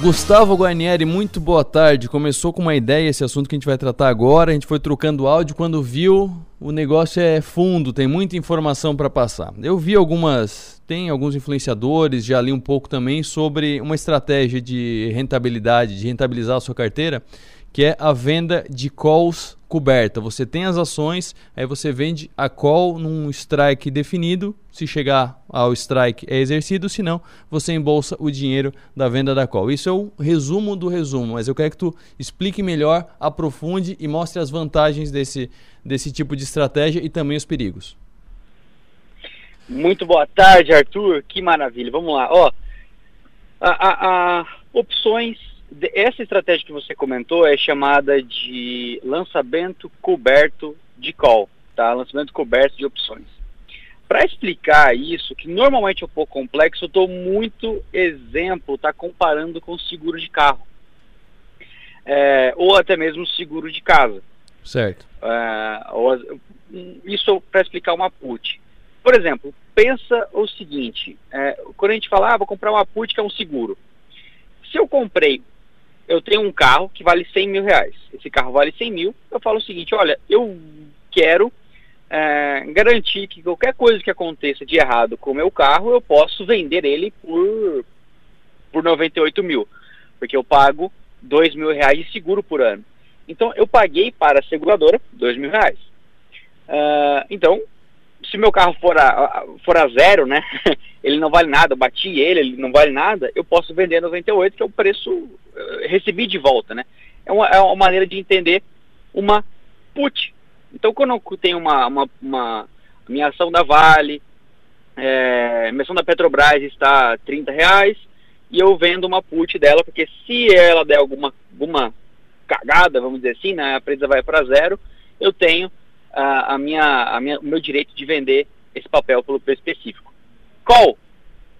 Gustavo Guarnieri, muito boa tarde. Começou com uma ideia esse assunto que a gente vai tratar agora. A gente foi trocando áudio quando viu o negócio é fundo, tem muita informação para passar. Eu vi algumas, tem alguns influenciadores, já li um pouco também sobre uma estratégia de rentabilidade, de rentabilizar a sua carteira, que é a venda de calls coberta. Você tem as ações, aí você vende a call num strike definido. Se chegar ao strike é exercido, se não, você embolsa o dinheiro da venda da call. Isso é o resumo do resumo, mas eu quero que tu explique melhor, aprofunde e mostre as vantagens desse, desse tipo de estratégia e também os perigos. Muito boa tarde, Arthur. Que maravilha. Vamos lá. Ó, a, a, a opções essa estratégia que você comentou é chamada de lançamento coberto de call, tá? Lançamento coberto de opções. Para explicar isso, que normalmente é um pouco complexo, eu estou muito exemplo, tá comparando com seguro de carro. É, ou até mesmo seguro de casa. Certo. É, ou, isso para explicar uma put. Por exemplo, pensa o seguinte, é, quando a gente fala, ah, vou comprar uma put que é um seguro. Se eu comprei eu tenho um carro que vale 100 mil reais. Esse carro vale 100 mil. Eu falo o seguinte: olha, eu quero é, garantir que qualquer coisa que aconteça de errado com o meu carro, eu posso vender ele por, por 98 mil. Porque eu pago 2 mil reais de seguro por ano. Então, eu paguei para a seguradora 2 mil reais. Uh, então, se meu carro for a, for a zero, né? ele não vale nada, eu bati ele, ele não vale nada, eu posso vender 98, que é o preço uh, recebi de volta, né? É uma, é uma maneira de entender uma put. Então, quando eu tenho uma, uma, uma minha ação da Vale, é, minha ação da Petrobras está 30 reais, e eu vendo uma put dela, porque se ela der alguma, alguma cagada, vamos dizer assim, né, a empresa vai para zero, eu tenho a, a, minha, a minha, o meu direito de vender esse papel pelo preço específico. Call,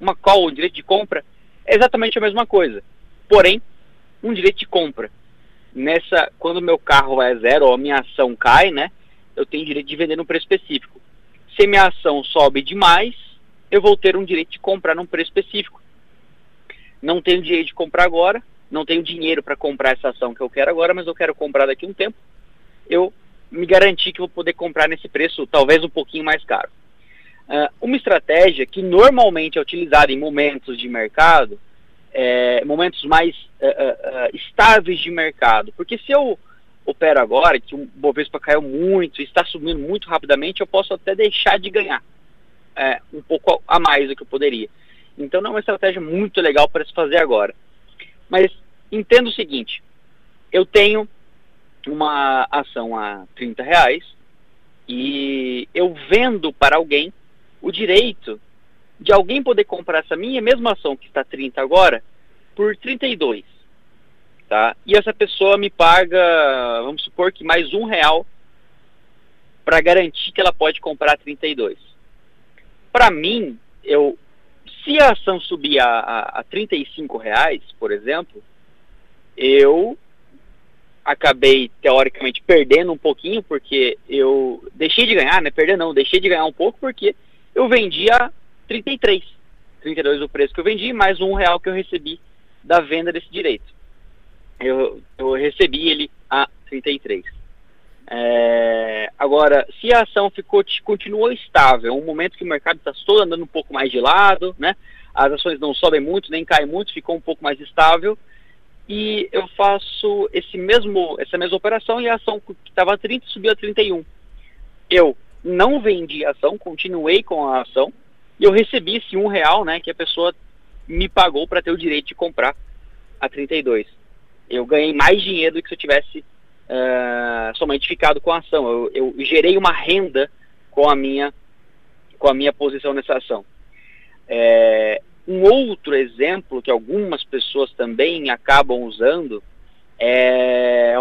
uma call, um direito de compra, é exatamente a mesma coisa. Porém, um direito de compra. Nessa, quando meu carro vai a zero ou a minha ação cai, né, eu tenho direito de vender num preço específico. Se minha ação sobe demais, eu vou ter um direito de comprar num preço específico. Não tenho direito de comprar agora, não tenho dinheiro para comprar essa ação que eu quero agora, mas eu quero comprar daqui a um tempo. Eu me garantir que vou poder comprar nesse preço talvez um pouquinho mais caro. Uh, uma estratégia que normalmente é utilizada em momentos de mercado, é, momentos mais uh, uh, estáveis de mercado, porque se eu opero agora, que o Bovespa caiu muito, está subindo muito rapidamente, eu posso até deixar de ganhar é, um pouco a mais do que eu poderia. Então não é uma estratégia muito legal para se fazer agora. Mas entenda o seguinte, eu tenho uma ação a 30 reais e eu vendo para alguém o direito de alguém poder comprar essa minha mesma ação que está 30 agora por 32. Tá? E essa pessoa me paga, vamos supor que mais um real para garantir que ela pode comprar 32. Para mim, eu, se a ação subir a, a, a 35 reais, por exemplo, eu acabei teoricamente perdendo um pouquinho porque eu deixei de ganhar, né? Perder não, deixei de ganhar um pouco porque eu vendi a 33. 32 o preço que eu vendi, mais um real que eu recebi da venda desse direito. Eu, eu recebi ele a 33. É, agora, se a ação ficou, continuou estável, um momento que o mercado está todo andando um pouco mais de lado, né? As ações não sobem muito, nem caem muito, ficou um pouco mais estável e eu faço esse mesmo, essa mesma operação e a ação que estava a 30 subiu a 31. Eu não vendi a ação, continuei com a ação e eu recebi esse um real, né, que a pessoa me pagou para ter o direito de comprar a 32. Eu ganhei mais dinheiro do que se eu tivesse uh, somente ficado com a ação. Eu, eu gerei uma renda com a minha com a minha posição nessa ação. É, um outro exemplo que algumas pessoas também acabam usando é,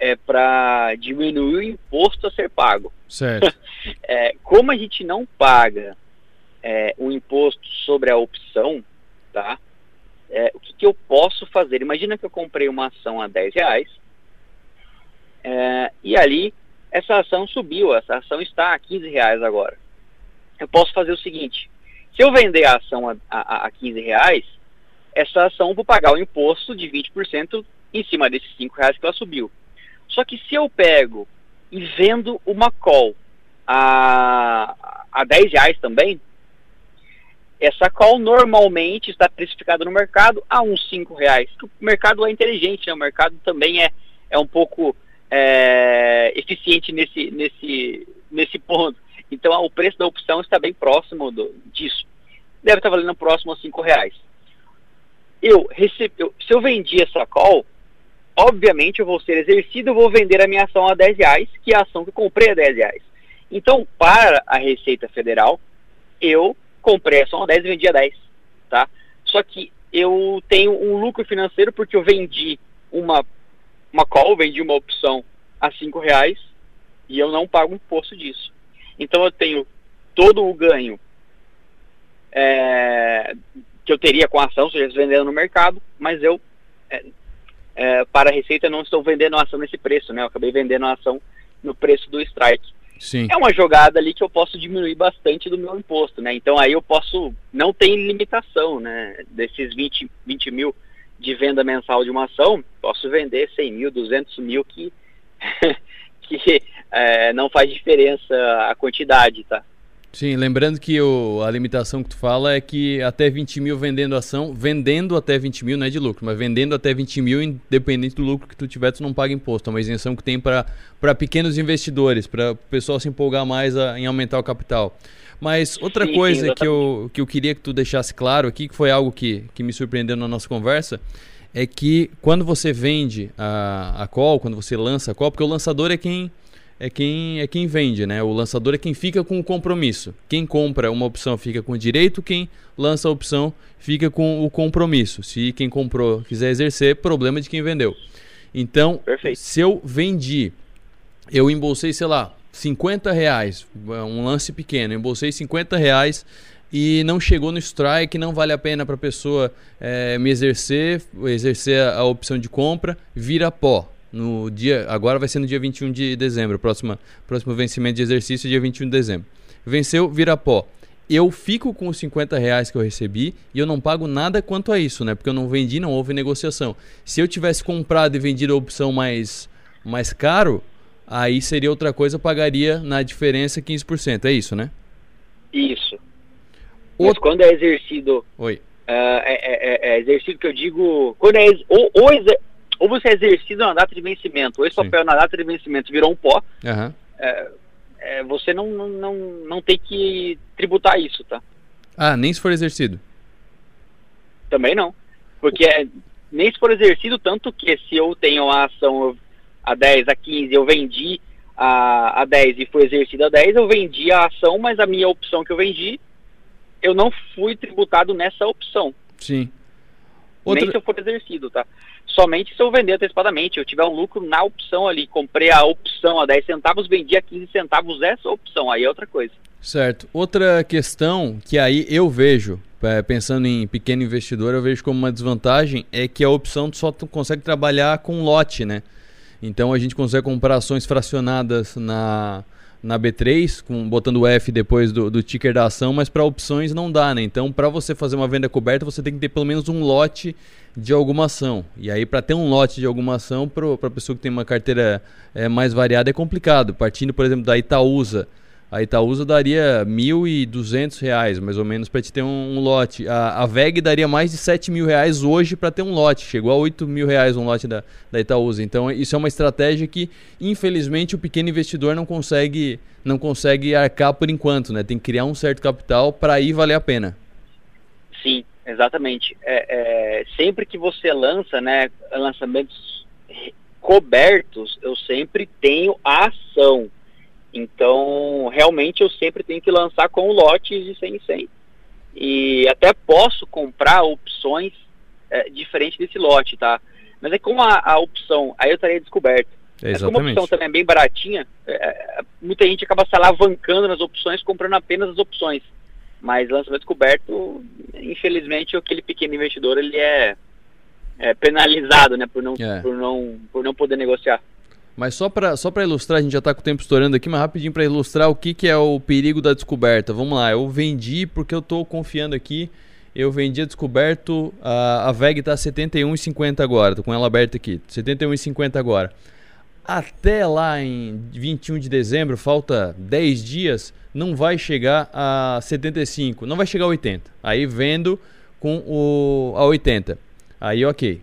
é para diminuir o imposto a ser pago. Certo. é, como a gente não paga é, o imposto sobre a opção, tá? É, o que, que, eu posso fazer? Imagina que eu comprei uma ação a 10 reais é, e ali essa ação subiu, essa ação está a 15 reais agora. Eu posso fazer o seguinte, se eu vender a ação a, a, a 15 reais, essa ação vou pagar o imposto de 20% em cima desses 5 reais que ela subiu. Só que se eu pego e vendo uma call a, a 10 reais também, essa call normalmente está precificada no mercado a uns 5 reais. O mercado é inteligente, né? o mercado também é, é um pouco é, eficiente nesse, nesse, nesse ponto. Então o preço da opção está bem próximo do, disso. Deve estar valendo próximo a 5 reais. Eu recebi, eu, se eu vendi essa call, obviamente eu vou ser exercido, eu vou vender a minha ação a 10 reais, que é a ação que eu comprei a 10 reais. Então, para a Receita Federal, eu comprei a ação a 10 e vendi a 10, tá? Só que eu tenho um lucro financeiro porque eu vendi uma, uma call, vendi uma opção a 5 reais e eu não pago imposto disso. Então eu tenho todo o ganho é, que eu teria com a ação, seja vendendo no mercado, mas eu é, é, para a Receita não estou vendendo a ação nesse preço, né? Eu acabei vendendo a ação no preço do strike. Sim. É uma jogada ali que eu posso diminuir bastante do meu imposto, né? Então aí eu posso, não tem limitação, né? Desses 20, 20 mil de venda mensal de uma ação, posso vender 100 mil, 200 mil que, que é, não faz diferença a quantidade, tá? Sim, lembrando que o, a limitação que tu fala é que até 20 mil vendendo ação, vendendo até 20 mil não é de lucro, mas vendendo até 20 mil, independente do lucro que tu tiver, tu não paga imposto. É uma isenção que tem para pequenos investidores, para o pessoal se empolgar mais a, em aumentar o capital. Mas outra sim, coisa sim, que, eu, que eu queria que tu deixasse claro aqui, que foi algo que, que me surpreendeu na nossa conversa, é que quando você vende a, a call, quando você lança a call, porque o lançador é quem é quem é quem vende, né? O lançador é quem fica com o compromisso. Quem compra uma opção fica com o direito, quem lança a opção fica com o compromisso. Se quem comprou quiser exercer, problema de quem vendeu. Então, Perfeito. se eu vendi, eu embolsei, sei lá, 50 reais, um lance pequeno, embolsei 50 reais e não chegou no strike, não vale a pena para a pessoa é, me exercer, exercer a opção de compra, vira pó no dia, agora vai ser no dia 21 de dezembro, próximo, próximo vencimento de exercício, dia 21 de dezembro. Venceu, vira pó. Eu fico com os 50 reais que eu recebi e eu não pago nada quanto a isso, né? Porque eu não vendi, não houve negociação. Se eu tivesse comprado e vendido a opção mais, mais caro, aí seria outra coisa, eu pagaria na diferença 15%. É isso, né? Isso. Mas quando é exercido. Oi. Uh, é, é, é, exercido que eu digo. Quando é, ou, ou exer, ou você é exercido na data de vencimento, ou esse Sim. papel na data de vencimento virou um pó, uhum. é, é, você não, não, não, não tem que tributar isso, tá? Ah, nem se for exercido? Também não. Porque é, nem se for exercido, tanto que se eu tenho a ação a 10, a 15, eu vendi a, a 10 e foi exercida a 10, eu vendi a ação, mas a minha opção que eu vendi, eu não fui tributado nessa opção. Sim. Outra... Nem se eu for exercido, tá? Somente se eu vender antecipadamente, eu tiver um lucro na opção ali, comprei a opção a 10 centavos, vendi a 15 centavos essa opção, aí é outra coisa. Certo. Outra questão que aí eu vejo, é, pensando em pequeno investidor, eu vejo como uma desvantagem, é que a opção só consegue trabalhar com lote, né? Então a gente consegue comprar ações fracionadas na, na B3, com, botando o F depois do, do ticker da ação, mas para opções não dá, né? Então, para você fazer uma venda coberta, você tem que ter pelo menos um lote de alguma ação. E aí, para ter um lote de alguma ação, para a pessoa que tem uma carteira é, mais variada, é complicado. Partindo, por exemplo, da Itaúsa, a Itaúsa daria R$ 1.200, mais ou menos, para te ter um, um lote. A, a, VEG daria mais de 7 mil reais hoje para ter um lote. Chegou a 8 mil reais um lote da, da Itaúsa. Então, isso é uma estratégia que, infelizmente, o pequeno investidor não consegue, não consegue arcar por enquanto. Né? Tem que criar um certo capital para aí valer a pena. Sim, exatamente. É, é, sempre que você lança né, lançamentos cobertos, eu sempre tenho a ação então, realmente eu sempre tenho que lançar com lotes de 100 em 100. E até posso comprar opções é, diferentes desse lote, tá? Mas é como a, a opção, aí eu estaria descoberto. É Mas como a opção também é bem baratinha, é, muita gente acaba se alavancando nas opções, comprando apenas as opções. Mas lançamento coberto, infelizmente, aquele pequeno investidor ele é, é penalizado, né, por não, é. por não, por não poder negociar. Mas só para só ilustrar, a gente já está com o tempo estourando aqui, mas rapidinho para ilustrar o que, que é o perigo da descoberta. Vamos lá, eu vendi porque eu estou confiando aqui eu vendia descoberto, a, a VEG está 71,50 agora, tô com ela aberta aqui, 71,50 agora. Até lá em 21 de dezembro, falta 10 dias, não vai chegar a 75, não vai chegar a 80. Aí vendo com o a 80. Aí ok.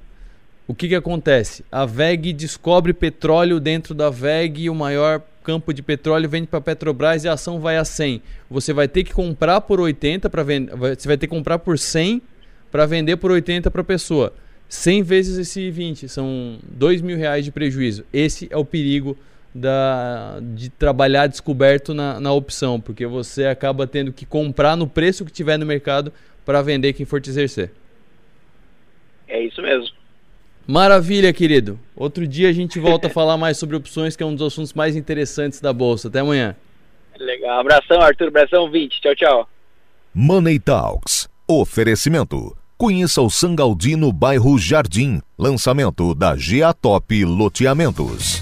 O que, que acontece? A VEG descobre petróleo dentro da VEG, o maior campo de petróleo vende para Petrobras e a ação vai a 100. Você vai ter que comprar por 80 para vender, você vai ter que comprar por 100 para vender por 80 para a pessoa. 100 vezes esse 20, são 2 mil reais de prejuízo. Esse é o perigo da, de trabalhar descoberto na, na opção, porque você acaba tendo que comprar no preço que tiver no mercado para vender quem for te exercer. É isso mesmo. Maravilha, querido. Outro dia a gente volta a falar mais sobre opções, que é um dos assuntos mais interessantes da Bolsa. Até amanhã. Legal. Abração, Arthur. Abração, 20. Tchau, tchau. Money Talks. Oferecimento. Conheça o Sangaldino bairro Jardim. Lançamento da GA Top Loteamentos.